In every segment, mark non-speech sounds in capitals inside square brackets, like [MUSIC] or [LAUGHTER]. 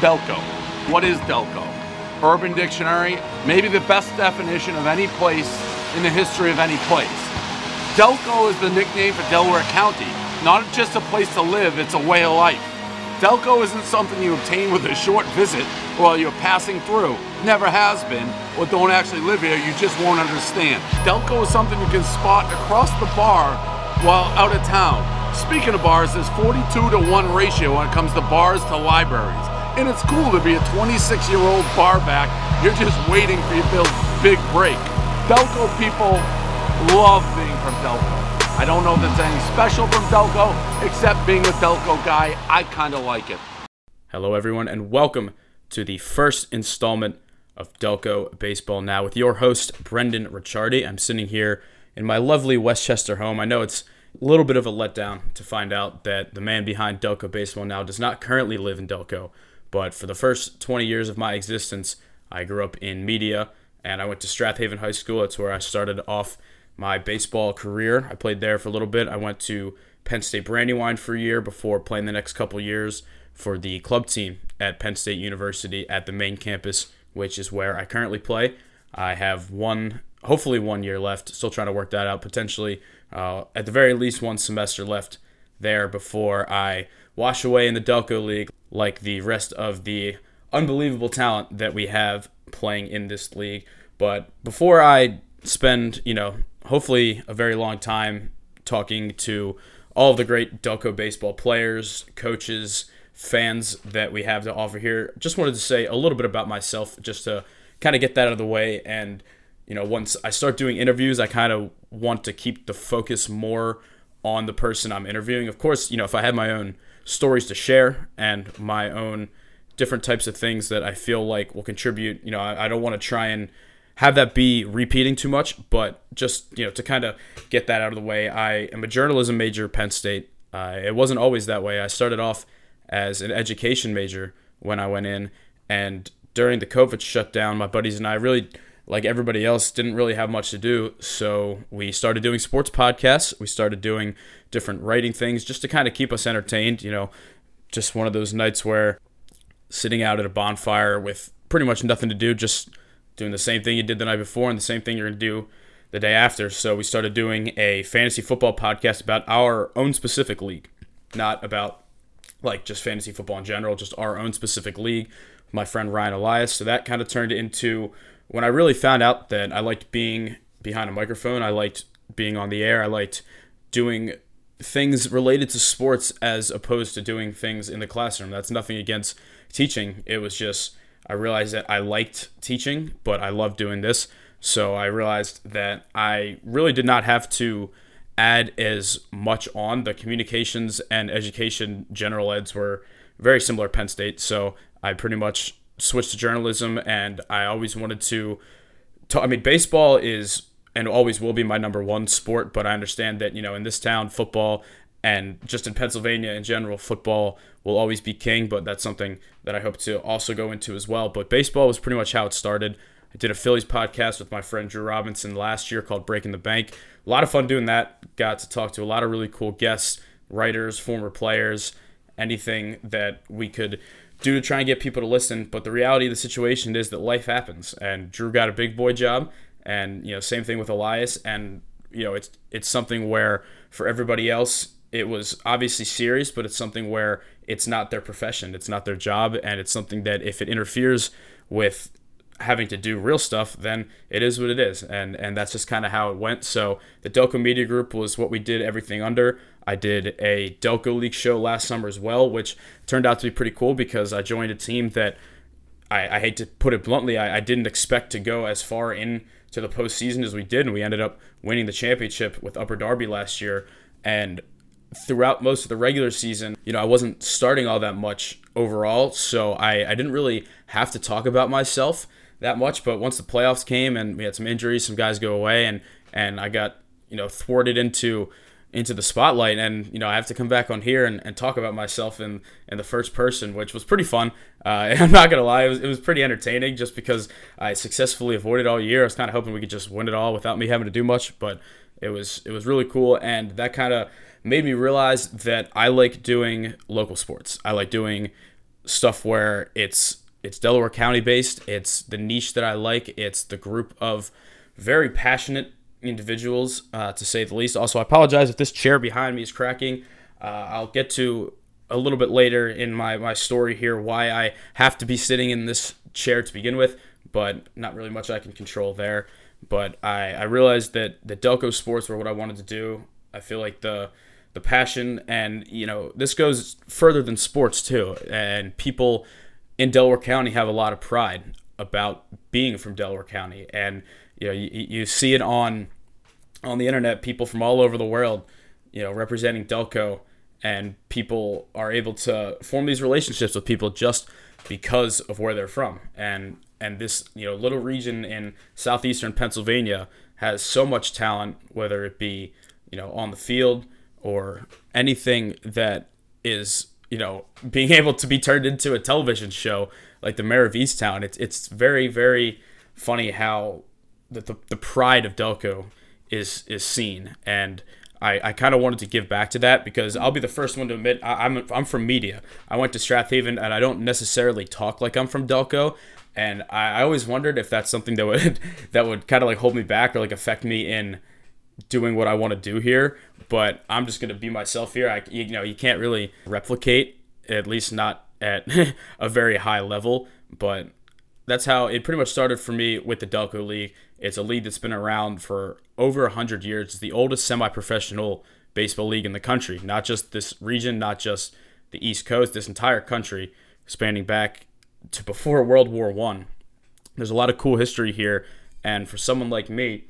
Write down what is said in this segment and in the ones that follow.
Delco. What is Delco? Urban Dictionary, maybe the best definition of any place in the history of any place. Delco is the nickname for Delaware County. Not just a place to live, it's a way of life. Delco isn't something you obtain with a short visit while you're passing through. Never has been, or don't actually live here, you just won't understand. Delco is something you can spot across the bar while out of town. Speaking of bars, there's 42 to 1 ratio when it comes to bars to libraries. And it's cool to be a 26 year old bar back. You're just waiting for your big break. Delco people love being from Delco. I don't know if there's anything special from Delco, except being a Delco guy, I kind of like it. Hello, everyone, and welcome to the first installment of Delco Baseball Now with your host, Brendan Ricciardi. I'm sitting here in my lovely West Chester home. I know it's a little bit of a letdown to find out that the man behind Delco Baseball Now does not currently live in Delco, but for the first 20 years of my existence, I grew up in Media and I went to Strath Haven High School. That's where I started off my baseball career. I played there for a little bit. I went to Penn State Brandywine for a year before playing the next couple years for the club team at Penn State University at the main campus, which is where I currently play. I have one, hopefully one year left. Still trying to work that out. Potentially, uh, at the very least, one semester left there before I wash away in the Delco League, like the rest of the unbelievable talent that we have playing in this league. But before I spend, you know, hopefully a very long time talking to all of the great Delco baseball players, coaches, fans that we have to offer here. Just wanted to say a little bit about myself just to kind of get that out of the way. And, you know, once I start doing interviews, I kind of want to keep the focus more on the person I'm interviewing. Of course, you know, if I had my own stories to share and my own different types of things that I feel like will contribute, you know, I, I don't want to try and have that be repeating too much, but just you know to kind of get that out of the way, I am a journalism major at Penn State. Uh, it wasn't always that way. I started off as an education major when I went in, and during the COVID shutdown, my buddies and I really, like everybody else, didn't really have much to do. So we started doing sports podcasts. We started doing different writing things just to kind of keep us entertained. You know, just one of those nights where sitting out at a bonfire with pretty much nothing to do, just doing the same thing you did the night before and the same thing you're going to do the day after. So we started doing a fantasy football podcast about our own specific league, not about like just fantasy football in general, just our own specific league. My friend Ryan Elias. So that kind of turned into when I really found out that I liked being behind a microphone. I liked being on the air. I liked doing things related to sports as opposed to doing things in the classroom. That's nothing against teaching. It was just I realized that I liked teaching, but I loved doing this. So I realized that I really did not have to add as much on. The communications and education general eds were very similar at Penn State. So I pretty much switched to journalism and I always wanted to. I mean, baseball is and always will be my number one sport, but I understand that, you know, in this town, football and just in Pennsylvania in general, football will always be king, but that's something that I hope to also go into as well. But baseball was pretty much how it started. I did a Phillies podcast with my friend Drew Robinson last year called Breaking the Bank. A lot of fun doing that. Got to talk to a lot of really cool guests, writers, former players, anything that we could do to try and get people to listen. But the reality of the situation is that life happens, and Drew got a big boy job, and you know, same thing with Elias, and you know, it's it's something where for everybody else it was obviously serious, but it's something where it's not their profession, it's not their job, and it's something that if it interferes with having to do real stuff, then it is what it is, and and that's just kind of how it went. So the Delco Media Group was what we did everything under. I did a Delco League show last summer as well, which turned out to be pretty cool because I joined a team that I, I hate to put it bluntly, I, I didn't expect to go as far in to the postseason as we did, and we ended up winning the championship with Upper Darby last year. And throughout most of the regular season, you know, I wasn't starting all that much overall, so I, I didn't really have to talk about myself that much. But once the playoffs came and we had some injuries, some guys go away, and and I got you know thwarted into into the spotlight, and you know I have to come back on here and, and talk about myself in in the first person, which was pretty fun. Uh, [LAUGHS] I'm not gonna lie, it was, it was pretty entertaining just because I successfully avoided all year. I was kind of hoping we could just win it all without me having to do much, but it was it was really cool, and that kind of made me realize that I like doing local sports. I like doing stuff where it's it's Delaware County based. It's the niche that I like. It's the group of very passionate individuals, uh, to say the least. Also, I apologize if this chair behind me is cracking. Uh, I'll get to a little bit later in my, my story here why I have to be sitting in this chair to begin with, but not really much I can control there. But I, I realized that the Delco sports were what I wanted to do. I feel like the the passion and you know this goes further than sports too and people in delaware county have a lot of pride about being from delaware county. And you know you, you see it on on the internet people from all over the world you know representing delco and people are able to form these relationships with people just because of where they're from. And and this you know little region in southeastern pennsylvania has so much talent whether it be you know on the field or anything that is you know being [LAUGHS] able to be turned into a television show like the Mare of easttown it's it's very very funny how the, the, the pride of delco is is seen and I, I kind of wanted to give back to that because I'll be the first one to admit I, I'm, I'm from Media. I went to Strath Haven and I don't necessarily talk like I'm from Delco. And I, I always wondered if that's something that would [LAUGHS] that would kind of like hold me back or like affect me in doing what I want to do here, but I'm just going to be myself here. I, you know, you can't really replicate, at least not at [LAUGHS] a very high level, but that's how it pretty much started for me with the Delco League. It's a league that's been around for over 100 years. It's the oldest semi professional baseball league in the country, not just this region, not just the East Coast, this entire country, spanning back to before World War One. There's a lot of cool history here, and for someone like me,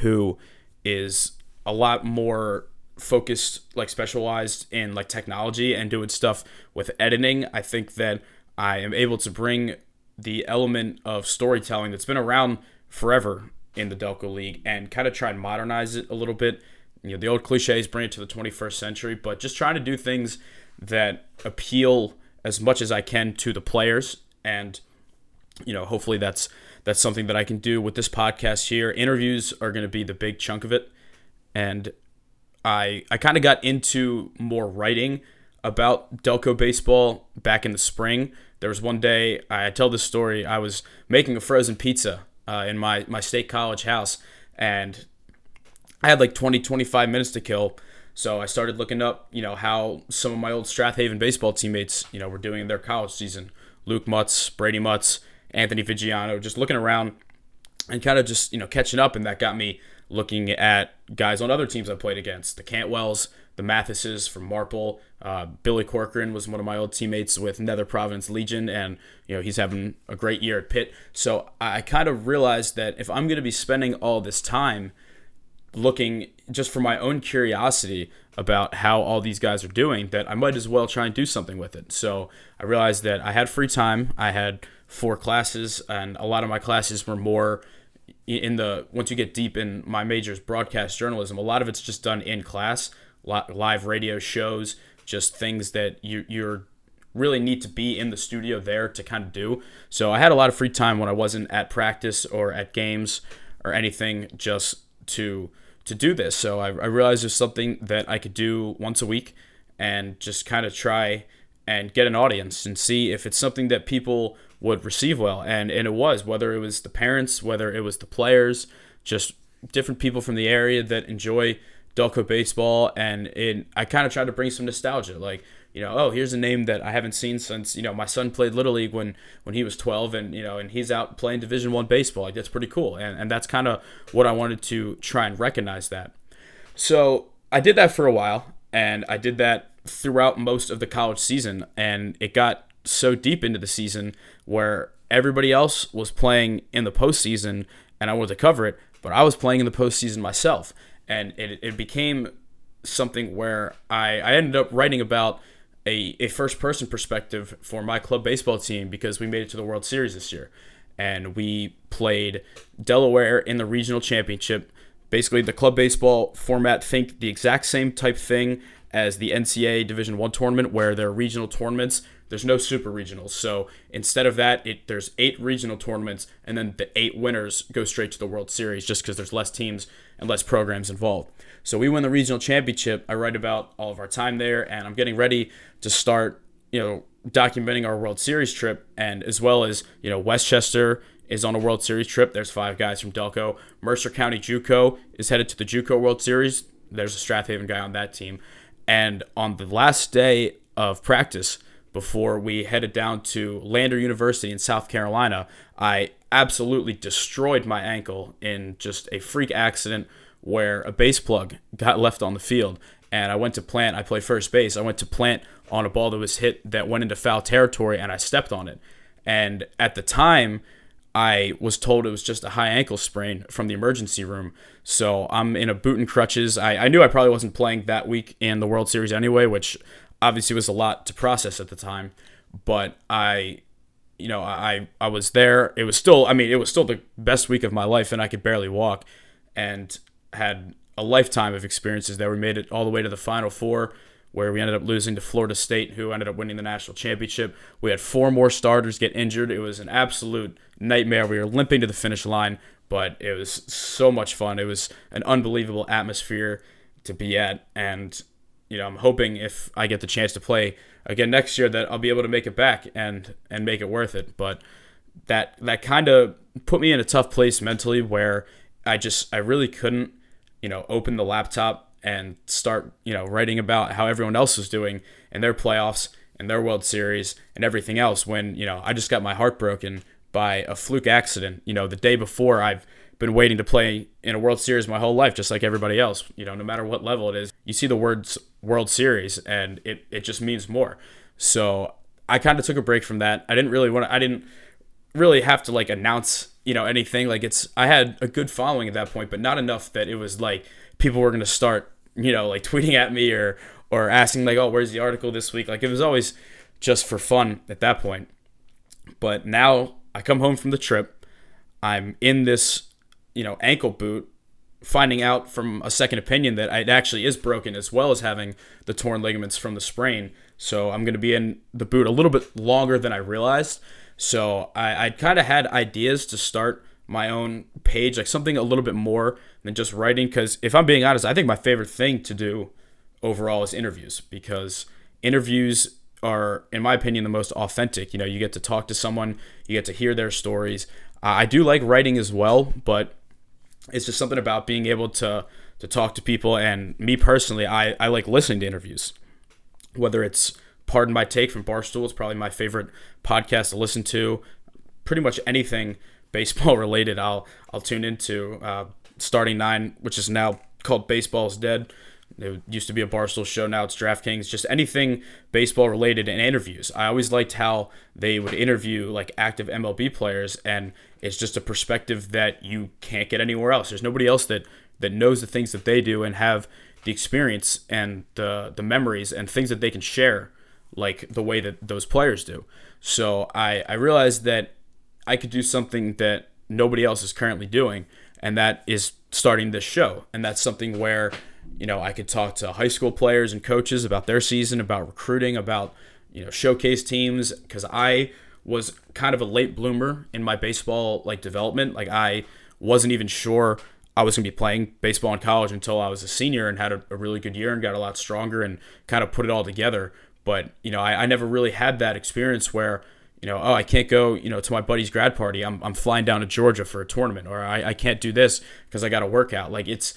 who is a lot more focused like specialized in like technology and doing stuff with editing i think that i am able to bring the element of storytelling that's been around forever in the delco league and kind of try and modernize it a little bit. You know the old cliches bring it to the 21st century but just trying to do things that appeal as much as i can to the players and you know hopefully that's that's something that I can do with this podcast here. Interviews are going to be the big chunk of it. And I I kind of got into more writing about Delco baseball back in the spring. There was one day I tell this story. I was making a frozen pizza uh, in my my state college house, and I had like 20 25 minutes to kill. So I started looking up, you know, how some of my old Strath Haven baseball teammates, you know, were doing in their college season. Luke Mutz, Brady Mutz, Anthony Vigiano, just looking around and kind of just, you know, catching up. And that got me looking at guys on other teams I played against the Cantwells, the Mathises from Marple. Uh, Billy Corcoran was one of my old teammates with Nether Providence Legion, and you know he's having a great year at Pitt. So I kind of realized that if I'm going to be spending all this time looking just for my own curiosity about how all these guys are doing, that I might as well try and do something with it. So I realized that I had free time. I had four classes, and a lot of my classes were more in the once you get deep in my major's broadcast journalism. A lot of it's just done in class, live radio shows, just things that you you're really need to be in the studio there to kind of do. So I had a lot of free time when I wasn't at practice or at games or anything, just to to do this. So I, I realized there's something that I could do once a week and just kind of try and get an audience and see if it's something that people would receive well. And, and it was, whether it was the parents, whether it was the players, just different people from the area that enjoy Delco baseball. And it, I kind of tried to bring some nostalgia. Like, you know, oh, here's a name that I haven't seen since, you know, my son played Little League when, when he was 12 and, you know, and he's out playing Division One baseball. Like, that's pretty cool. And, and that's kind of what I wanted to try and recognize that. So I did that for a while and I did that throughout most of the college season. And it got so deep into the season where everybody else was playing in the postseason and I wanted to cover it, but I was playing in the postseason myself. And it, it became something where I, I ended up writing about a, a first person perspective for my club baseball team because we made it to the World Series this year. And we played Delaware in the regional championship. Basically, the club baseball format, think the exact same type thing as the NCAA Division One tournament, where there are regional tournaments there's no super regionals. So instead of that, it there's eight regional tournaments, and then the eight winners go straight to the World Series just because there's less teams and less programs involved. So we win the regional championship. I write about all of our time there, and I'm getting ready to start you know, documenting our World Series trip, and as well as you know, West Chester is on a World Series trip. There's five guys from Delco. Mercer County JUCO is headed to the JUCO World Series. There's a Strath Haven guy on that team. And on the last day of practice, before we headed down to Lander University in South Carolina, I absolutely destroyed my ankle in just a freak accident where a base plug got left on the field. And I went to plant, I play first base. I went to plant on a ball that was hit that went into foul territory and I stepped on it. And at the time, I was told it was just a high ankle sprain from the emergency room. So I'm in a boot and crutches. I, I knew I probably wasn't playing that week in the World Series anyway, which obviously it was a lot to process at the time. But I, you know, I I was there. It was still, I mean, it was still the best week of my life, and I could barely walk, and had a lifetime of experiences there. We made it all the way to the Final Four where we ended up losing to Florida State, who ended up winning the national championship. We had four more starters get injured. It was an absolute nightmare. We were limping to the finish line, but it was so much fun. It was an unbelievable atmosphere to be at, and you know, I'm hoping if I get the chance to play again next year that I'll be able to make it back and and make it worth it. But that that kind of put me in a tough place mentally where I just I really couldn't, you know, open the laptop and start, you know, writing about how everyone else was doing in their playoffs and their World Series and everything else when, you know, I just got my heart broken by a fluke accident. You know, the day before I've been waiting to play in a World Series my whole life, just like everybody else, you know, no matter what level it is. You see the words World Series and it, it just means more. So I kind of took a break from that. I didn't really want to, I didn't really have to like announce, you know, anything. Like it's, I had a good following at that point, but not enough that it was like, people were going to start, you know, like [LAUGHS] tweeting at me or or asking like, "Oh, where's the article this week?" Like it was always just for fun at that point. But now I come home from the trip, I'm in this, you know, ankle boot, finding out from a second opinion that it actually is broken as well as having the torn ligaments from the sprain. So I'm going to be in the boot a little bit longer than I realized. So I, I kind of had ideas to start my own page, like something a little bit more than just writing. Because if I'm being honest, I think my favorite thing to do overall is interviews because interviews are, in my opinion, the most authentic. You know, you get to talk to someone, you get to hear their stories. I do like writing as well, but it's just something about being able to to talk to people. And me personally, I, I like listening to interviews, whether it's Pardon My Take from Barstool, it's probably my favorite podcast to listen to. Pretty much anything [LAUGHS] baseball related, I'll I'll tune into. Uh, Starting Nine, which is now called Baseball's Dead. It used to be a Barstool show, now it's DraftKings. Just anything baseball related and interviews. I always liked how they would interview like active MLB players, and it's just a perspective that you can't get anywhere else. There's nobody else that that knows the things that they do and have the experience and the the memories and things that they can share like the way that those players do. So I I realized that I could do something that nobody else is currently doing, and that is starting this show. And that's something where, you know, I could talk to high school players and coaches about their season, about recruiting, about, you know, showcase teams, because I was kind of a late bloomer in my baseball like development. Like I wasn't even sure I was going to be playing baseball in college until I was a senior and had a, a, really good year and got a lot stronger and kind of put it all together. But, you know, I, I never really had that experience where you know, oh, I can't go, you know, to my buddy's grad party. I'm, I'm flying down to Georgia for a tournament, or I, I can't do this because I got a workout. Like it's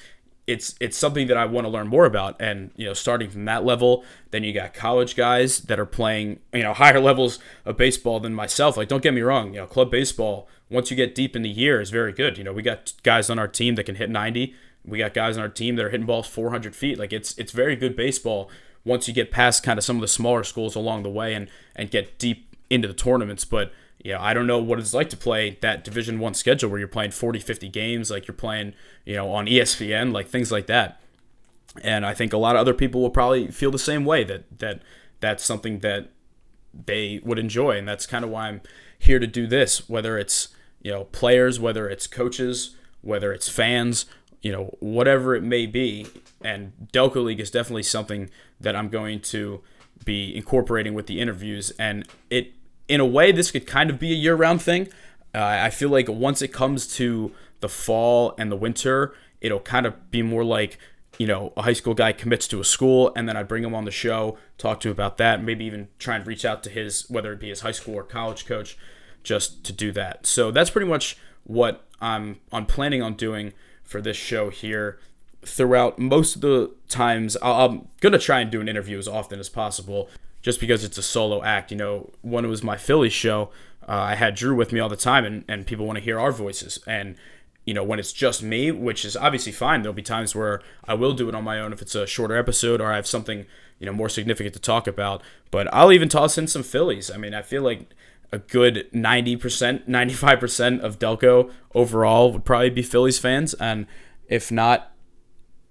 it's it's something that I want to learn more about. And you know, starting from that level, then you got college guys that are playing, you know, [LAUGHS] higher levels of baseball than myself. Like, don't get me wrong, you know, club baseball once you get deep in the year is very good. You know, we got guys on our team that can hit 90. We got guys on our team that are hitting balls 400 feet. Like it's it's very good baseball once you get past kind of some of the smaller schools along the way and and get deep into the tournaments, but you know, I don't know what it's like to play that Division One schedule where you're playing 40, 50 games, like you're playing, you know, on ESPN, like things like that. And I think a lot of other people will probably feel the same way that that that's something that they would enjoy, and that's kind of why I'm here to do this. Whether it's you know players, whether it's coaches, whether it's fans, you know, whatever it may be. And Delco League is definitely something that I'm going to be incorporating with the interviews, and it in a way, this could kind of be a year round thing. Uh, I feel like once it comes to the fall and the winter, it'll kind of be more like you know, a high school guy commits to a school, and then I'd bring him on the show, talk to him about that, maybe even try and reach out to his, whether it be his high school or college coach, just to do that. So that's pretty much what I'm, I'm planning on doing for this show here. Throughout most of the times, I'm going to try and do an interview as often as possible just because it's a solo act. You know, when it was my Philly show, uh, I had Drew with me all the time, and, and people want to hear our voices. And you know, when it's just me, which is obviously fine, there'll be times where I will do it on my own if it's a shorter episode or I have something, you know, more significant to talk about. But I'll even toss in some Phillies. I mean, I feel like a good 90%, 95% of Delco overall would probably be Phillies fans. And if not,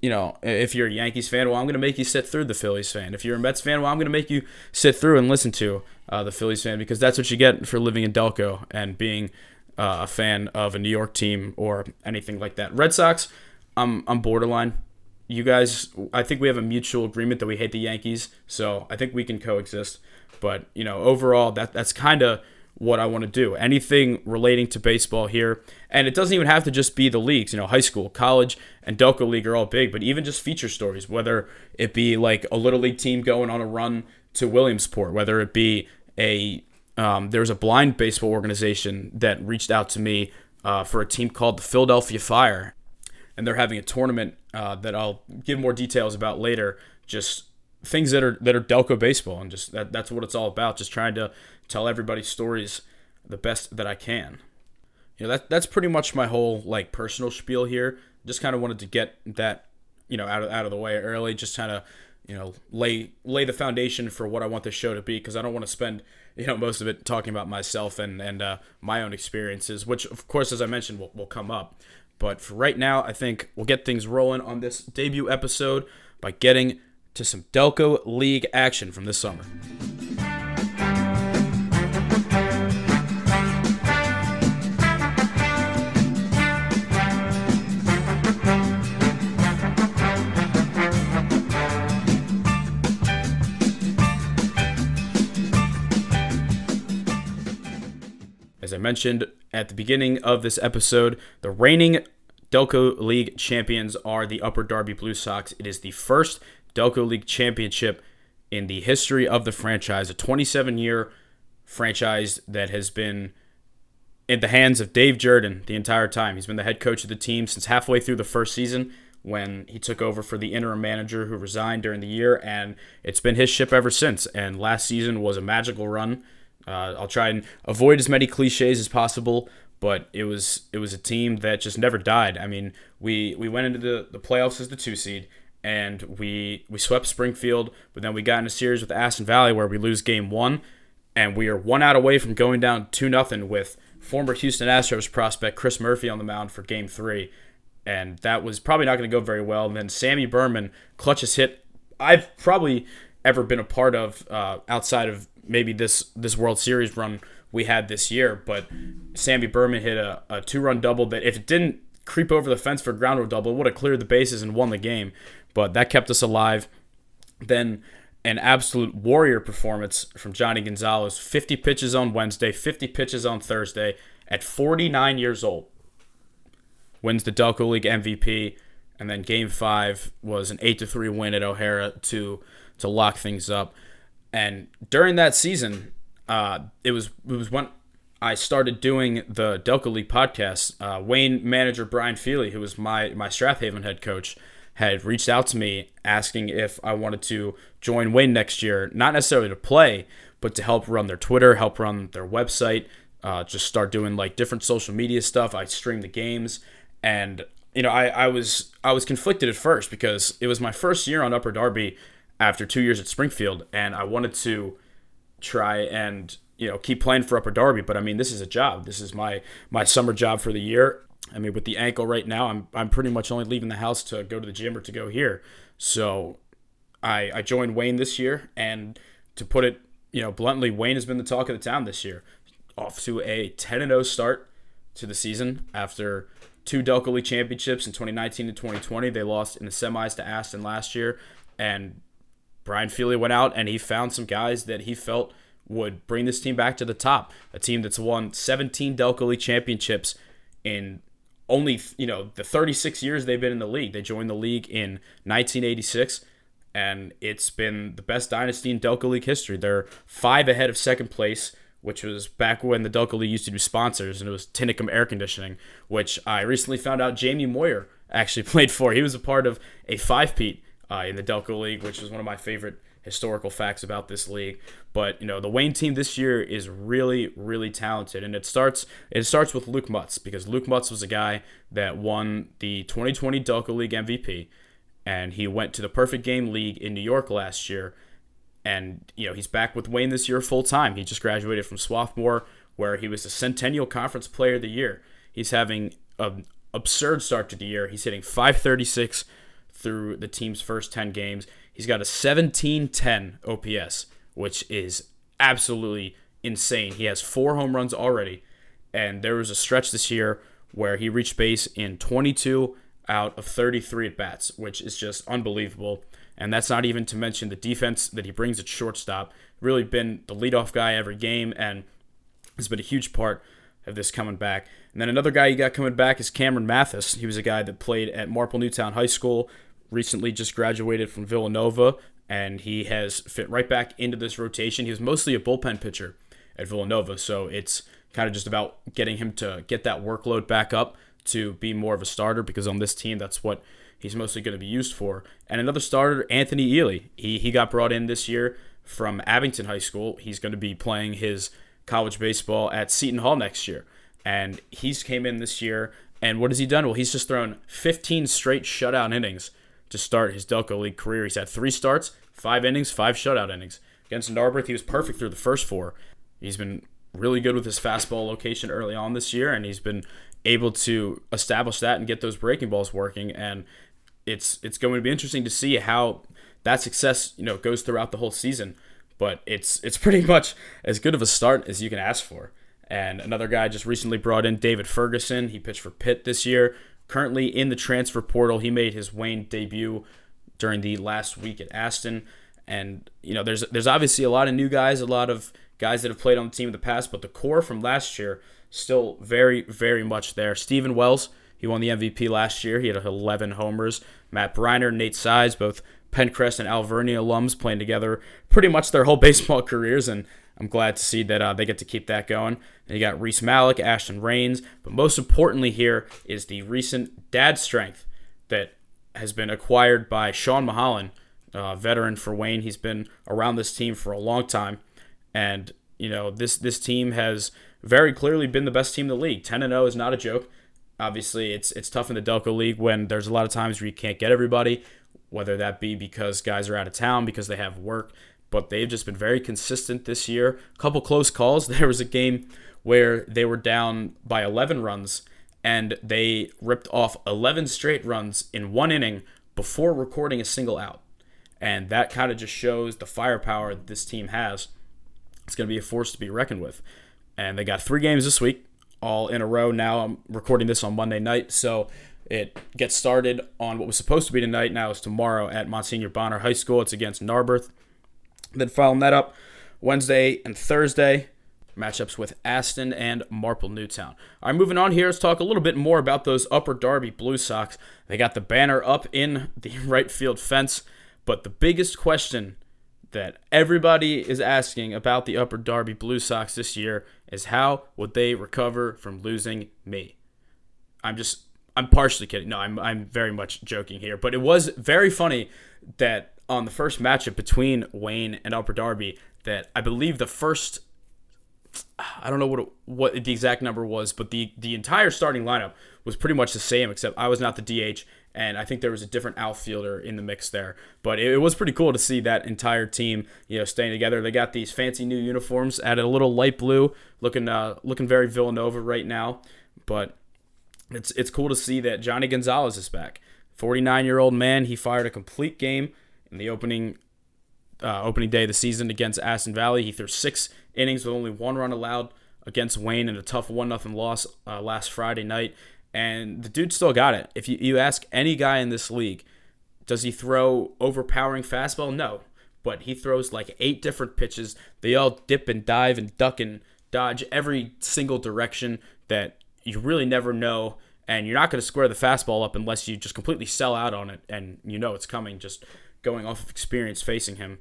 you know, if you're a Yankees fan, well, I'm going to make you sit through the Phillies fan. If you're a Mets fan, well, I'm going to make you sit through and listen to uh, the Phillies fan because that's what you get for living in Delco and being uh, a fan of a New York team or anything like that. Red Sox, I'm I'm borderline. You guys, I think we have a mutual agreement that we hate the Yankees, so I think we can coexist. But you know, overall, that that's kind of what I want to do. Anything relating to baseball here, and it doesn't even have to just be the leagues. You know, high school, college, and Delco League are all big, but even just feature stories, whether it be like a little league team going on a run to Williamsport, whether it be a um, a blind baseball organization that reached out to me uh, for a team called the Philadelphia Fire, and they're having a tournament uh, that I'll give more details about later. Just things that are that are Delco baseball, and just that, that's what it's all about. Just trying to tell everybody stories the best that I can. You know that that's pretty much my whole like personal spiel here. Just kind of wanted to get that you know out of out of the way early. Just kind of you know lay lay the foundation for what I want the show to be because I don't want to spend you know most of it talking about myself and and uh, my own experiences, which of course, as I mentioned, will, will come up. But for right now, I think we'll get things rolling on this debut episode by getting to some Delco League action from this summer. As I mentioned at the beginning of this episode, the reigning Delco League champions are the Upper Darby Blue Sox. It is the first Delco League championship in the history of the franchise, a 27 year franchise that has been in the hands of Dave Jordan the entire time. He's been the head coach of the team since halfway through the first season when he took over for the interim manager who resigned during the year, and it's been his ship ever since. And last season was a magical run. Uh, I'll try and avoid as many cliches as possible, but it was it was a team that just never died. I mean, we we went into the, the playoffs as the two seed, and we we swept Springfield, but then we got in a series with Aston Valley where we lose game one, and we are one out away from going down two nothing with former Houston Astros prospect Chris Murphy on the mound for game three. And that was probably not going to go very well. And then Sammy Berman clutches hit I've probably ever been a part of uh, outside of maybe this this World Series run we had this year. But Sammy Berman hit a, a two run double that if it didn't creep over the fence for ground rule double, would have cleared the bases and won the game. But that kept us alive. Then an absolute warrior performance from Johnny Gonzalez. 50 pitches on Wednesday, 50 pitches on Thursday at 49 years old. Wins the Delco League MVP. And then game five was an 8 to 3 win at O'Hara to, to lock things up. And during that season, uh, it was it was when I started doing the Delco League podcast. Uh, Wayne manager Brian Feely, who was my my Strath Haven head coach, had reached out to me asking if I wanted to join Wayne next year, not necessarily to play, but to help run their Twitter, help run their website, uh, just start doing like different social media stuff. I stream the games, and you know I, I was I was conflicted at first because it was my first year on Upper Darby after two years at Springfield, and I wanted to try and you know keep playing for Upper Darby. But I mean, this is a job. This is my my summer job for the year. I mean, with the ankle right now, I'm I'm pretty much only leaving the house to go to the gym or to go here. So I I joined Wayne this year, and to put it you know bluntly, Wayne has been the talk of the town this year. Off to a 10 and 0 start to the season after two Delco League championships in 2019 and 2020. They lost in the semis to Aston last year, and Brian Feely went out and he found some guys that he felt would bring this team back to the top. A team that's won 17 Delco League championships in only you know the 36 years they've been in the league. They joined the league in 1986, and it's been the best dynasty in Delco League history. They're five ahead of second place, which was back when the Delco League used to do sponsors, and it was Tinicum Air Conditioning, which I recently found out Jamie Moyer actually [LAUGHS] played for. He was a part of a five-peat uh, in the Delco League, which is one of my favorite historical facts about this league. But you know, the Wayne team this year is really, really talented, and it starts it starts with Luke Mutz because Luke Mutz was a guy that won the 2020 Delco League MVP, and he went to the Perfect Game League in New York last year, and you know he's back with Wayne this year full time. He just graduated from Swarthmore, where he was the Centennial Conference Player of the Year. He's having an absurd start to the year. He's hitting 536 through the team's first 10 games. He's got a 1710 OPS, which is absolutely insane. He has four home runs already, and there was a stretch this year where he reached base in 22 out of 33 at bats, which is just unbelievable. And that's not even to mention the defense that he brings at shortstop. Really been the leadoff guy every game, and has been a huge part of this coming back. And then another guy you got coming back is Cameron Mathis. He was a guy that played at Marple Newtown High School, recently just graduated from Villanova, and he has fit right back into this rotation. He was mostly a bullpen pitcher at Villanova, so it's kind of just about getting him to get that workload back up to be more of a starter because on this team, that's what he's mostly going to be used for. And another starter, Anthony Ely. He, he got brought in this year from Abington High School. He's going to be playing his college baseball at Seton Hall next year. And he's came in this year, and what has he done? Well, he's just thrown 15 straight shutout innings to start his Delco League career. He's had three starts, five innings, five shutout innings. Against Narberth, he was perfect through the first four. He's been really good with his fastball location early on this year, and he's been able to establish that and get those breaking balls working. And it's it's going to be interesting to see how that success you know goes throughout the whole season. But it's it's pretty [LAUGHS] much as good of a start as you can ask for. And another guy just recently brought in David Ferguson. He pitched for Pitt this year currently in the transfer portal. He made his Wayne debut during the last week at Aston, and you know there's there's obviously a lot of new guys, a lot of guys that have played on the team in the past, but the core from last year still very very much there. Stephen Wells, he won the MVP last year. He had 11 homers. Matt Briner, Nate Sides, both Penncrest and Alvernia alums playing together pretty much their whole [LAUGHS] baseball careers, and I'm glad to see that uh, they get to keep that going. And you got Reese Malik, Ashton Rains, but most importantly here is the recent dad strength that has been acquired by Sean Mahalan, uh, veteran for Wayne. He's been around this team for a long time, and you know this this team has very clearly been the best team in the league. 10 and 0 is not a joke. Obviously, it's it's tough in the Delco League when there's a lot of times where you can't get everybody, whether that be because guys are out of town because they have work but they've just been very consistent this year. A couple close calls. [LAUGHS] There was a game where they were down by 11 runs and they ripped off 11 straight runs in one inning before recording a single out. And that kind of just shows the firepower that this team has. It's going to be a force to be reckoned with. And they got three games this week, all in a row. Now I'm recording this on Monday night. So it gets started on what was supposed to be tonight. Now it's tomorrow at Monsignor Bonner High School. It's against Narberth. Then following that up, Wednesday and Thursday, matchups with Aston and Marple Newtown. All right, moving on here, let's talk a little bit more about those Upper Darby Blue Sox. They got the banner up in the [LAUGHS] right field fence, but the biggest question that everybody is asking about the Upper Darby Blue Sox this year is how would they recover from losing me? I'm just I'm partially kidding. No, I'm I'm very much joking here, but it was very funny that on the first matchup between Wayne and Upper Darby that I believe the first I don't know what what the exact number was, but the the entire starting lineup was pretty much the same except I was not the DH and I think there was a different outfielder in the mix there. But it, it was pretty cool to see that entire team, you know, staying together. They got these fancy new uniforms, added a little light blue, looking uh, looking very Villanova right now. But it's it's cool to see that Johnny Gonzalez is back. 49 year old man, he fired a complete game in the opening uh, opening day of the season against Aston Valley. He threw six innings with only one run allowed against Wayne in a tough one nothing loss uh, last Friday night, and the dude still got it. If you, you ask any guy in this league, does he throw overpowering fastball? No, but he throws like eight different pitches. They all dip and dive and duck and dodge every single direction that you really never know and you're not going to square the fastball up unless you just completely sell out on it and you know it's coming just going off of experience facing him.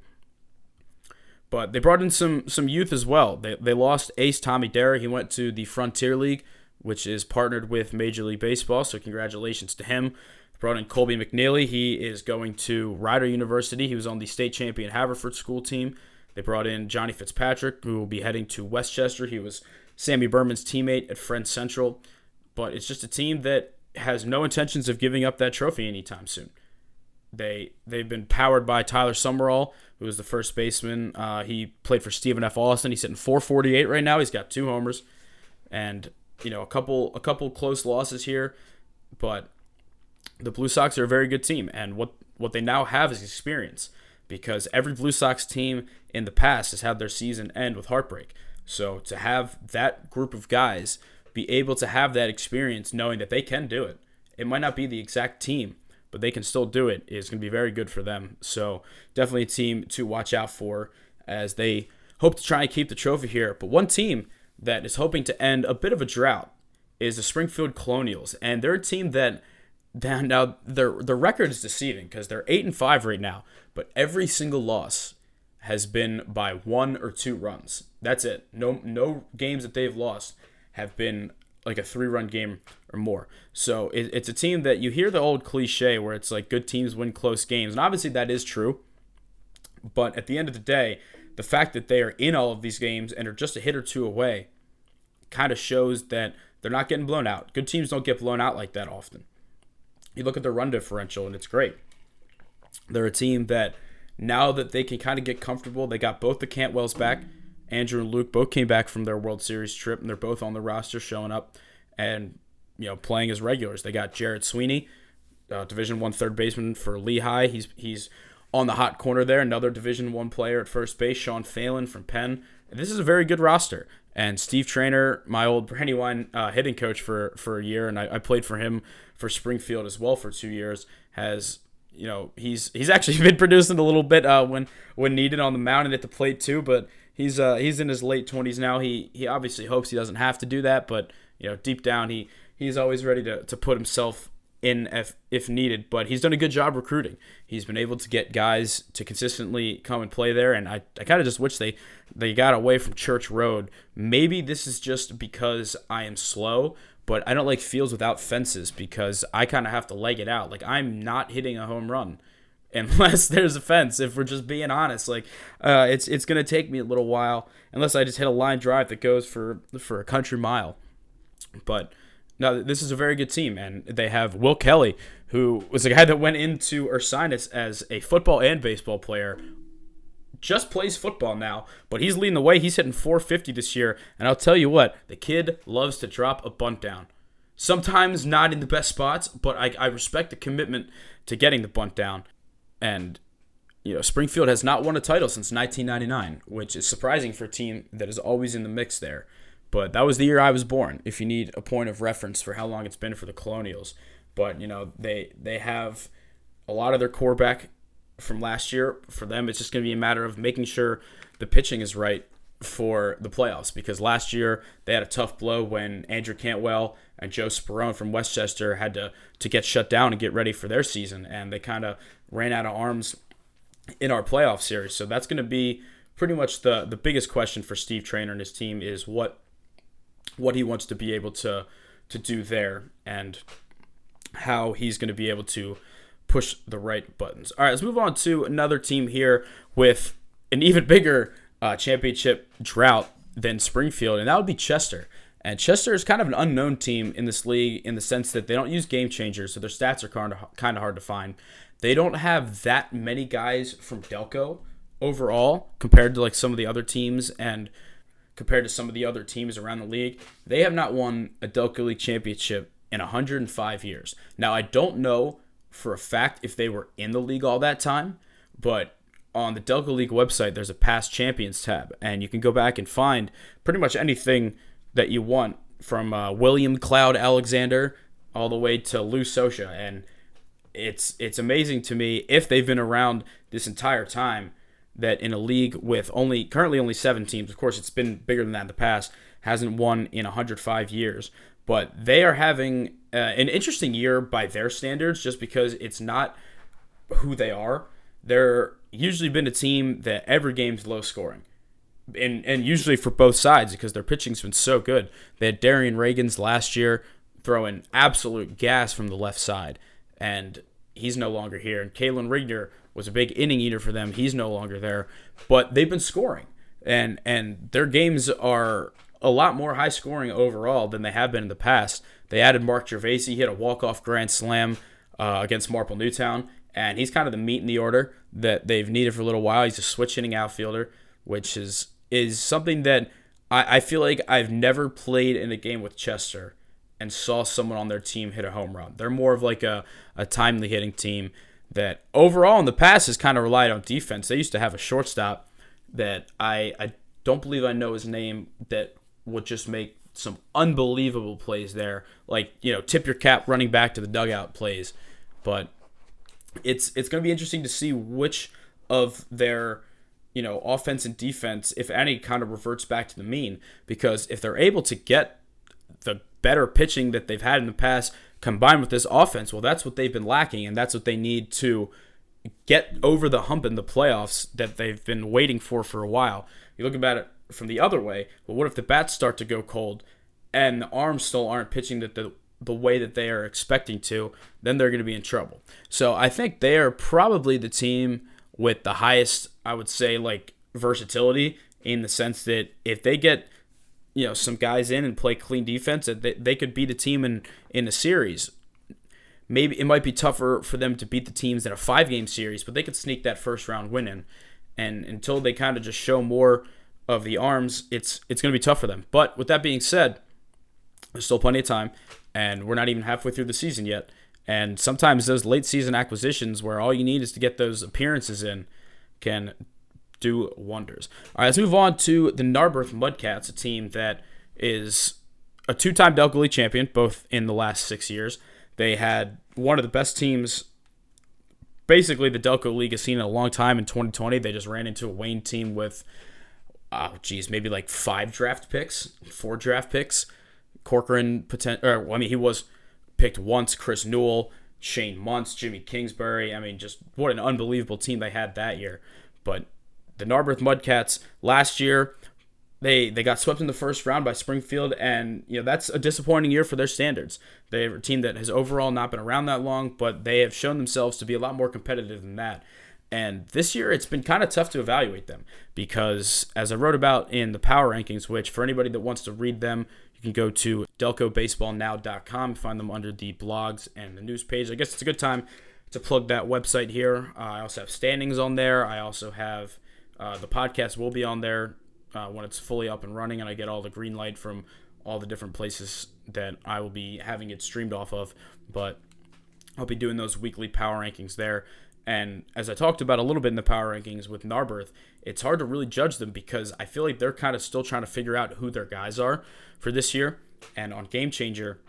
But they brought in some some youth as well. They, they lost ace Tommy Derry. He went to the Frontier League, which is partnered with Major League Baseball. So congratulations to him. Brought in Colby McNeely. He is going to Rider University. He was on the state champion Haverford school team. They brought in Johnny Fitzpatrick, who will be heading to West Chester. He was Sammy Berman's teammate at Friends Central. But it's just a team that has no intentions of giving up that trophy anytime soon. They they've been powered by Tyler Summerall, who was the first baseman. Uh, he played for Stephen F. Austin. He's hitting 448 right now. He's got two homers, and you know a couple a couple close losses here, but the Blue Sox are a very good team, and what what they now have is experience because every Blue Sox team in the past has had their season end with heartbreak. So to have that group of guys be able to have that experience, knowing that they can do it, it might not be the exact team but they can still do it. it is going to be very good for them. So definitely a team to watch out for as they hope to try and keep the trophy here. But one team that is hoping to end a bit of a drought is the Springfield Colonials, and they're a team that now their their record is deceiving because they're eight and five right now, but every single loss has been by one or two runs. That's it. No no games that they've lost have been like a three run game or more. So it, it's a team that you hear the old cliche where it's like good teams win close games. And obviously that is true. But at the end of the day, the fact that they are in all of these games and are just a hit or two away kind of shows that they're not getting blown out. Good teams don't get blown out like that often. You look at their run differential and it's great. They're a team that now that they can kind of get comfortable, they got both the Cantwells back. Andrew and Luke both came back from their World Series trip, and they're both on the roster showing up and you know playing as regulars. They got Jared Sweeney, uh, Division One third baseman for Lehigh. He's he's on the hot corner there. Another Division One player at first base, Sean Phelan from Penn. This is a very good roster. And Steve Trainer, my old Brandywine uh, hitting coach for for a year, and I, I played for him for Springfield as well for two years, has you know he's he's actually [LAUGHS] been producing a little bit uh, when when needed on the mound and at the plate too. But he's uh, he's in his late twenties now. He he obviously hopes he doesn't have to do that, but you know deep down he he's always ready to, to put himself in if if needed. But he's done a good job recruiting. He's been able to get guys to consistently come and play there, and I, I kind of just wish they they got away from Church Road. Maybe this is just because I am slow. But I don't like fields without fences because I kind of have to leg it out. Like I'm not hitting a home run unless [LAUGHS] there's a fence. If we're just being honest, like uh, it's it's gonna take me a little while unless I just hit a line drive that goes for for a country mile. But no, this is a very good team, and they have Will Kelly, who was a guy that went into Ursinus as a football and baseball player. Just plays football now, but he's leading the way. He's hitting 450 this year, and I'll tell you what, the kid loves to drop a bunt down. Sometimes not in the best spots, but I, I respect the commitment to getting the bunt down. And you know, Springfield has not won a title since 1999, which is surprising for a team that is always in the mix there. But that was the year I was born. If you need a point of reference for how long it's been for the Colonials, but you know they they have a lot of their core back from last year. For them, it's just going to be a matter of making sure the pitching is right for the playoffs because last year they had a tough blow when Andrew Cantwell and Joe Sperone from West Chester had to to get shut down and get ready for their season, and they kind of ran out of arms in our playoff series. So that's going to be pretty much the the biggest question for Steve Trainer and his team is what what he wants to be able to to do there and how he's going to be able to push the right buttons. All right, let's move on to another team here with an even bigger uh, championship drought than Springfield, and that would be Chester. And Chester is kind of an unknown team in this league in the sense that they don't use game changers, so their stats are kind of hard to find. They don't have that many guys from Delco overall compared to like some of the other teams and compared to some of the other teams around the league. They have not won a Delco League championship in 105 years. Now I don't know for a fact if they were in the league all that time, but on the Delco League website, there's a past champions tab, and you can go back and find pretty much anything that you want from uh, William Cloud Alexander all the way to Lou Sosha. And it's it's amazing to me if they've been around this entire time that in a league with only currently only seven teams, of course it's been bigger than that in the past, hasn't won in 105 years. but they are having uh, an interesting year by their standards, just because it's not who they are. They're usually been a team that every game's low scoring. And, and usually for both sides because their pitching's been so good. They had Darian Reagans last year throwing absolute gas from the left side, and he's no longer here. And Kalen Rigner was a big inning eater for them. He's no longer there, but they've been scoring, and and their games are a lot more high scoring overall than they have been in the past. They added Mark Gervasi, he hit a walk off grand slam uh, against Marple Newtown and he's kind of the meat in the order that they've needed for a little while. He's a switch hitting outfielder, which is is something that I, I feel like I've never played in a game with Chester and saw someone on their team hit a home run. They're more of like a, a timely hitting team that overall in the past has kind of relied on defense. They used to have a shortstop that I I don't believe I know his name that would just make some unbelievable plays there. Like, you know, tip your cap running back to the dugout plays. But it's it's to be interesting to see which of their you know offense and defense, if any, kind of reverts back to the mean. Because if they're able to get the better pitching that they've had in the past combined with this offense, well, that's what they've been lacking, and that's what they need to get over the hump in the playoffs that they've been waiting for for a while. You look about it from the other way. Well, what if the bats start to go cold and the arms still aren't pitching that the the way that they are expecting to, then they're going to be in trouble. So I think they are probably the team with the highest, I would say, like versatility in the sense that if they get you know some guys in and play clean defense, that they, they could beat a team in in a series. Maybe it might be tougher for them to beat the teams in a five game series, but they could sneak that first round win in. And until they kind of just show more of the arms, it's it's going to be tough for them. But with that being said, there's still plenty of time and we're not even halfway through the season yet. And sometimes those late season acquisitions, where all you need is to get those appearances in, can do wonders. All right, let's move on to the Narberth Mudcats, a team that is a two time Delco League champion, both in the last six years. They had one of the best teams, basically, the Delco League has seen in a long time in 2020. They just ran into a Wayne team with, oh, geez, maybe like five draft picks, four draft picks. Corcoran, or I mean, he was picked once. Chris Newell, Shane Muntz, Jimmy Kingsbury. I mean, just what an unbelievable team they had that year. But the Narberth Mudcats last year, they they got swept in the first round by Springfield, and you know that's a disappointing year for their standards. They're a team that has overall not been around that long, but they have shown themselves to be a lot more competitive than that. And this year, it's been kind of tough to evaluate them because, as I wrote about in the power rankings, which for anybody that wants to read them, you can go to delcobaseballnow.com, find them under the blogs and the news page. I guess it's a good time to plug that website here. Uh, I also have standings on there. I also have uh, the podcast will be on there uh, when it's fully up and running, and I get all the green light from all the different places that I will be having it streamed off of. But I'll be doing those weekly power rankings there. And as I talked about a little bit in the power rankings with Narberth, it's hard to really judge them because I feel like they're kind of still trying to figure out who their guys are for this year. And on Game Changer,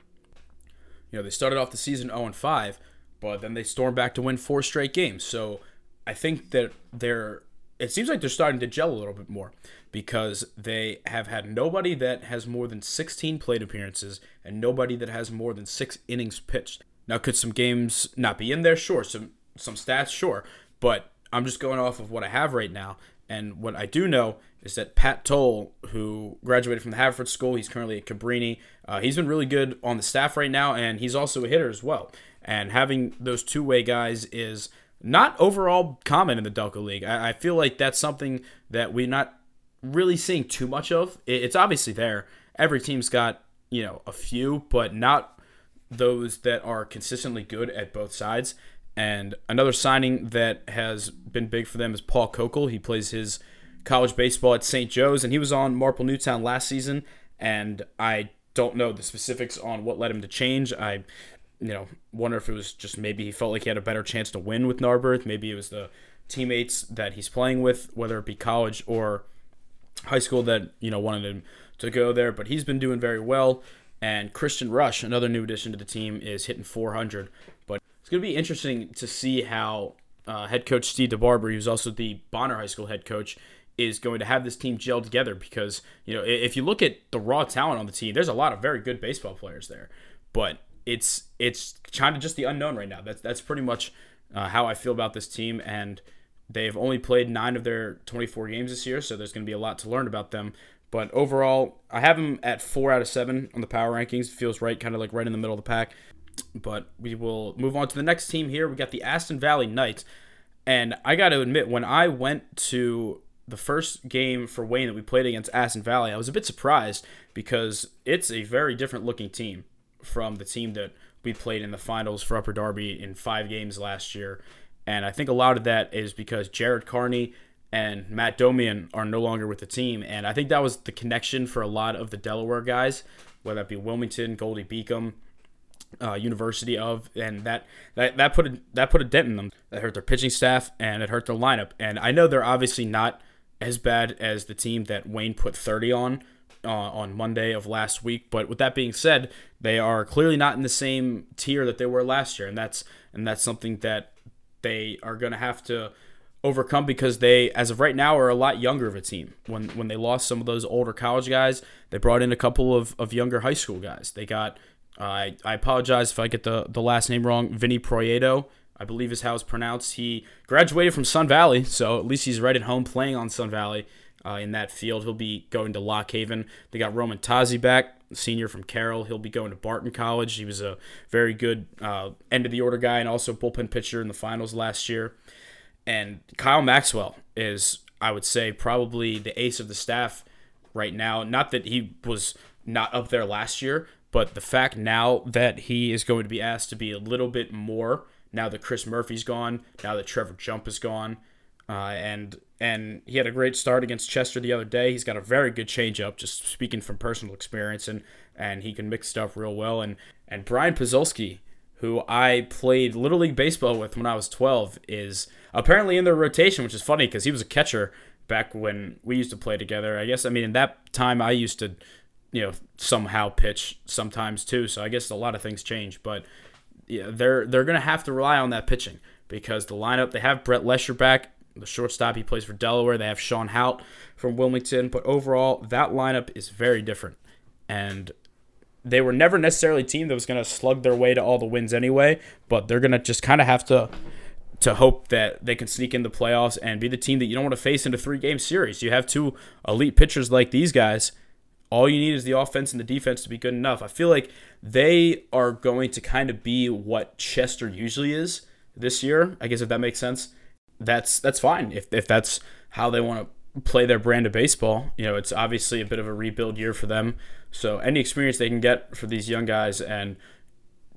you know, they started off the season 0 and 5, but then they stormed back to win four straight games. So I think that they're it seems like they're starting to gel a little bit more because they have had nobody that has more than 16 plate appearances and nobody that has more than six innings pitched. Now, could some games not be in there? Sure. Some some stats, sure. But I'm just going off of what I have right now. And what I do know is that Pat Toll, who graduated from the Haverford School, he's currently at Cabrini. Uh, he's been really good on the staff right now, and he's also a hitter as well. And having those two way guys is not overall common in the Delco League. I, I, feel like that's something that we're not really seeing too much of. It, it's obviously there. Every team's got, you know, a few, but not those that are consistently good at both sides. And another signing that has been big for them is Paul Kokel. He plays his college baseball at St. Joe's, and he was on Marple Newtown last season. And I don't know the specifics on what led him to change. I, you know, wonder if it was just maybe he felt like he had a better chance to win with Narberth. Maybe it was the teammates that he's playing with, whether it be college or high school, that you know wanted him to go there. But he's been doing very well. And Christian Rush, another new addition to the team, is hitting 400 it's going to be interesting to see how uh, head coach Steve DeBarber, who's also the Bonner High School head coach, is going to have this team gel together because you know if you look at the raw talent on the team, there's a lot of very good baseball players there, but it's it's kind of just the unknown right now. That's that's pretty much uh, how I feel about this team, and they've only played nine of their 24 games this year, so there's going to be a lot to learn about them. But overall, I have them at four out of seven on the power rankings. Feels right, kind of like right in the middle of the pack. But we will move on to the next team here. We got the Aston Valley Knights. And I got to admit, when I went to the first game for Wayne that we played against Aston Valley, I was a bit surprised because it's a very different looking team from the team that we played in the finals for Upper Darby in five games last year. And I think a lot of that is because Jared Carney and Matt Domian are no longer with the team. And I think that was the connection for a lot of the Delaware guys, whether that be Wilmington, Goldey-Beacom, uh, University of, and that, that that put a, that put a dent in them. That hurt their pitching staff and it hurt their lineup. And I know they're obviously not as bad as the team that Wayne put 30 on uh, on Monday of last week. But with that being said, they are clearly not in the same tier that they were last year, and that's and that's something that they are going to have to overcome because they, as of right now, are a lot younger of a team. When when they lost some of those older college guys, they brought in a couple of, of younger high school guys. They got I, I apologize if I get the, the last name wrong. Vinny Proieto, I believe is how it's pronounced. He graduated from Sun Valley, so at least he's right at home playing on Sun Valley uh, in that field. He'll be going to Lock Haven. They got Roman Tazi back, senior from Carroll. He'll be going to Barton College. He was a very good uh, end of the order guy and also bullpen pitcher in the finals last year. And Kyle Maxwell is, I would say, probably the ace of the staff right now. Not that he was not up there last year, but the fact now that he is going to be asked to be a little bit more now that Chris Murphy's gone, now that Trevor Jump is gone, uh, and and he had a great start against Chester the other day. He's got a very good changeup, just speaking from personal experience, and and he can mix stuff real well. And and Brian Pazulski, who I played Little League baseball with when I was 12, is apparently in their rotation, which is funny because he was a catcher back when we used to play together. I guess I mean in that time I used to, you know, somehow pitch sometimes too. So I guess a lot of things change, but yeah, they're they're gonna have to rely on that pitching because the lineup they have Brett Lesher back the shortstop. He plays for Delaware. They have Sean Hout from Wilmington. But overall, that lineup is very different. And they were never necessarily a team that was to slug their way to all the wins anyway. But they're to just kind of have to to hope that they can sneak in the playoffs and be the team that you don't want to face in a three game series. You have two elite pitchers like these guys. All you need is the offense and the defense to be good enough. I feel like they are going to kind of be what Chester usually is this year. I guess if that makes sense that's that's fine if if that's how they want to play their brand of baseball. You know, it's obviously a bit of a rebuild year for them. So any experience they can get for these young guys and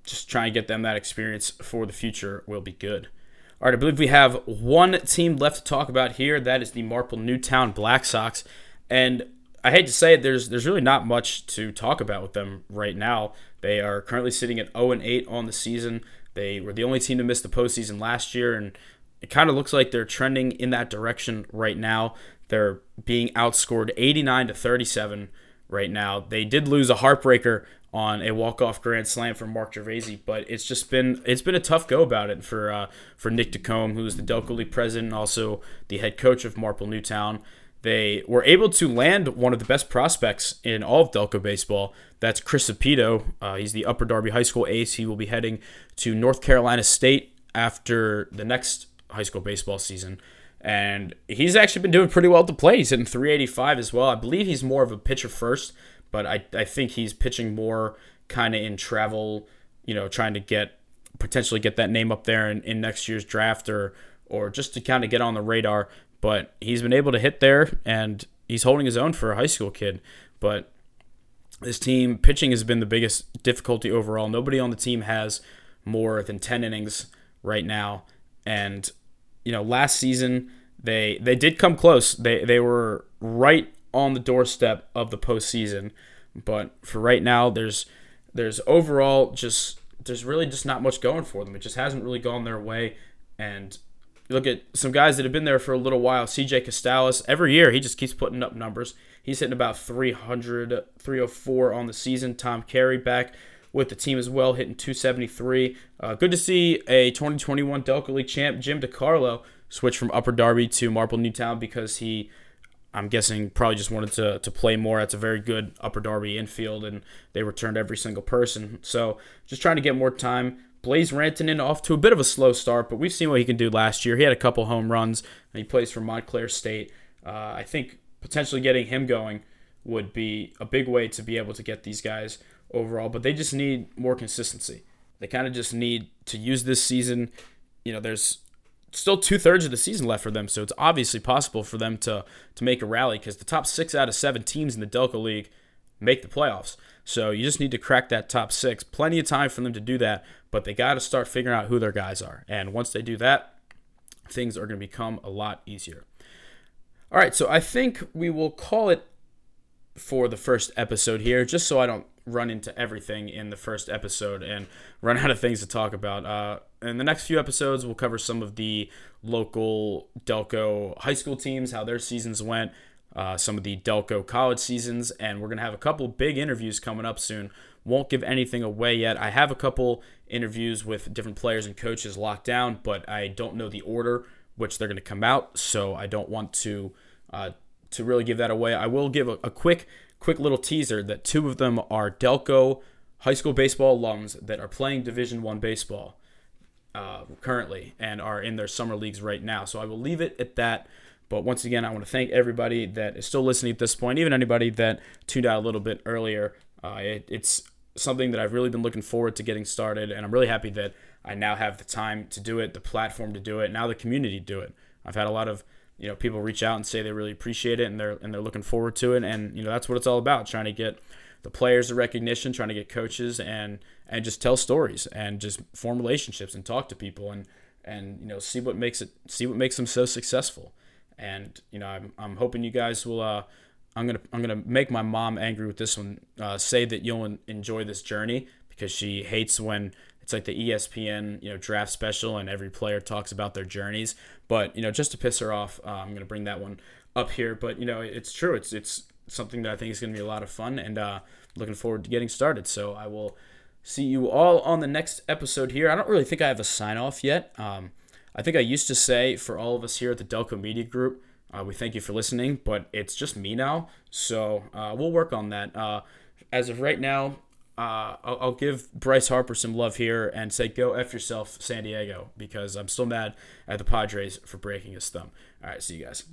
just try and get them that experience for the future will be good. All right, I believe we have one team left to talk about here. That is the Marple Newtown Black Sox, and I hate to say it, there's there's really not much to talk about with them right now. They are currently sitting at 0 and 8 on the season. They were the only team to miss the postseason last year, and it kind of looks like they're trending in that direction right now. They're being outscored 89 to 37 right now. They did lose a heartbreaker on a walk-off grand slam from Mark Gervasi, but it's just been it's been a tough go about it for uh, for Nick DeCombe, who's the Delco League president and also the head coach of Marple Newtown. They were able to land one of the best prospects in all of Delco baseball. That's Chris Sapito. Uh, he's the Upper Darby High School ace. He will be heading to North Carolina State after the next high school baseball season. And he's actually been doing pretty well at the plate. He's hitting 385 as well. I believe he's more of a pitcher first, but I, I think he's pitching more kind of in travel, you know, trying to get potentially get that name up there in, in next year's draft or or just to kind of get on the radar. But he's been able to hit there and he's holding his own for a high school kid. But this team pitching has been the biggest difficulty overall. Nobody on the team has more than 10 innings right now. And you know, last season they they did come close. They they were right on the doorstep of the postseason, but for right now, there's there's overall just there's really just not much going for them. It just hasn't really gone their way. And look at some guys that have been there for a little while. CJ Castalis, every year he just keeps putting up numbers. He's hitting about 300, 304 on the season. Tom Carey back with the team as well, hitting 273. Uh, good to see a 2021 Delco League champ, Jim DeCarlo, switch from Upper Darby to Marple Newtown because he I'm guessing probably just wanted to, to play more. That's a very good Upper Darby infield, and they returned every single person. So just trying to get more time. Blaze Rantanen off to a bit of a slow start, but we've seen what he can do last year. He had a couple home runs, and he plays for Montclair State. Uh, I think potentially getting him going would be a big way to be able to get these guys overall, but they just need more consistency. They kind of just need to use this season. You know, there's still two thirds of the season left for them, so it's obviously possible for them to to make a rally because the top six out of seven teams in the Delco League make the playoffs. So you just need to crack that top six. Plenty of time for them to do that, but they got to start figuring out who their guys are. And once they do that, things are going to become a lot easier. All right, so I think we will call it for the first episode here, just so I don't run into everything in the first episode and run [LAUGHS] out of things to talk about. Uh, in the next few episodes, we'll cover some of the local Delco high school teams, how their seasons went, uh, some of the Delco college seasons, and we're going to have a couple big interviews coming up soon. Won't give anything away yet. I have a couple interviews with different players and coaches locked down, but I don't know the order which they're going to come out, so I don't want to uh, to really give that away. I will give a, a quick quick little teaser that two of them are Delco high school baseball alums that are playing Division One baseball uh, currently and are in their summer leagues right now. So I will leave it at that. But once again, I want to thank everybody that is still listening at this point, even anybody that tuned out a little bit earlier. Uh, it, it's something that I've really been looking forward to getting started, and I'm really happy that I now have the time to do it, the platform to do it, now the community to do it. I've had a lot of you know people reach out and say they really appreciate it and they're and they're looking forward to it and you know that's what it's all about trying to get the players the recognition trying to get coaches and and just tell stories and just form relationships and talk to people and and you know see what makes it see what makes them so successful and you know I'm, I'm hoping you guys will uh I'm gonna I'm gonna make my mom angry with this one uh, say that you'll enjoy this journey because she hates when it's like the ESPN, you know, draft special, and every player talks about their journeys. But you know, just to piss her off, uh, I'm gonna bring that one up here. But you know, it's true. It's it's something that I think is gonna be a lot of fun, and uh, looking forward to getting started. So I will see you all on the next episode here. I don't really think I have a sign off yet. Um, I think I used to say for all of us here at the Delco Media Group, uh, we thank you for listening, but it's just me now. So uh, we'll work on that. Uh, as of right now, uh, I'll, I'll, give Bryce Harper some love here and say go f yourself, San Diego, because I'm still mad at the Padres for breaking his thumb. All right, see you guys.